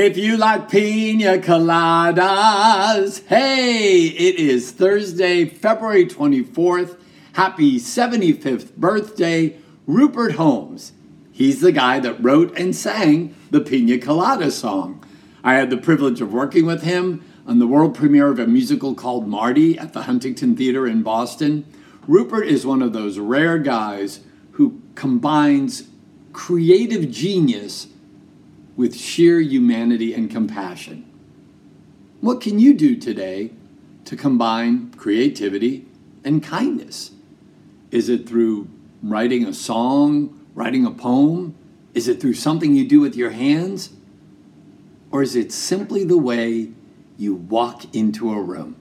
If you like pina coladas, hey, it is Thursday, February 24th. Happy 75th birthday, Rupert Holmes. He's the guy that wrote and sang the Pina Colada song. I had the privilege of working with him on the world premiere of a musical called Marty at the Huntington Theater in Boston. Rupert is one of those rare guys who combines creative genius with sheer humanity and compassion. What can you do today to combine creativity and kindness? Is it through writing a song, writing a poem? Is it through something you do with your hands? Or is it simply the way you walk into a room?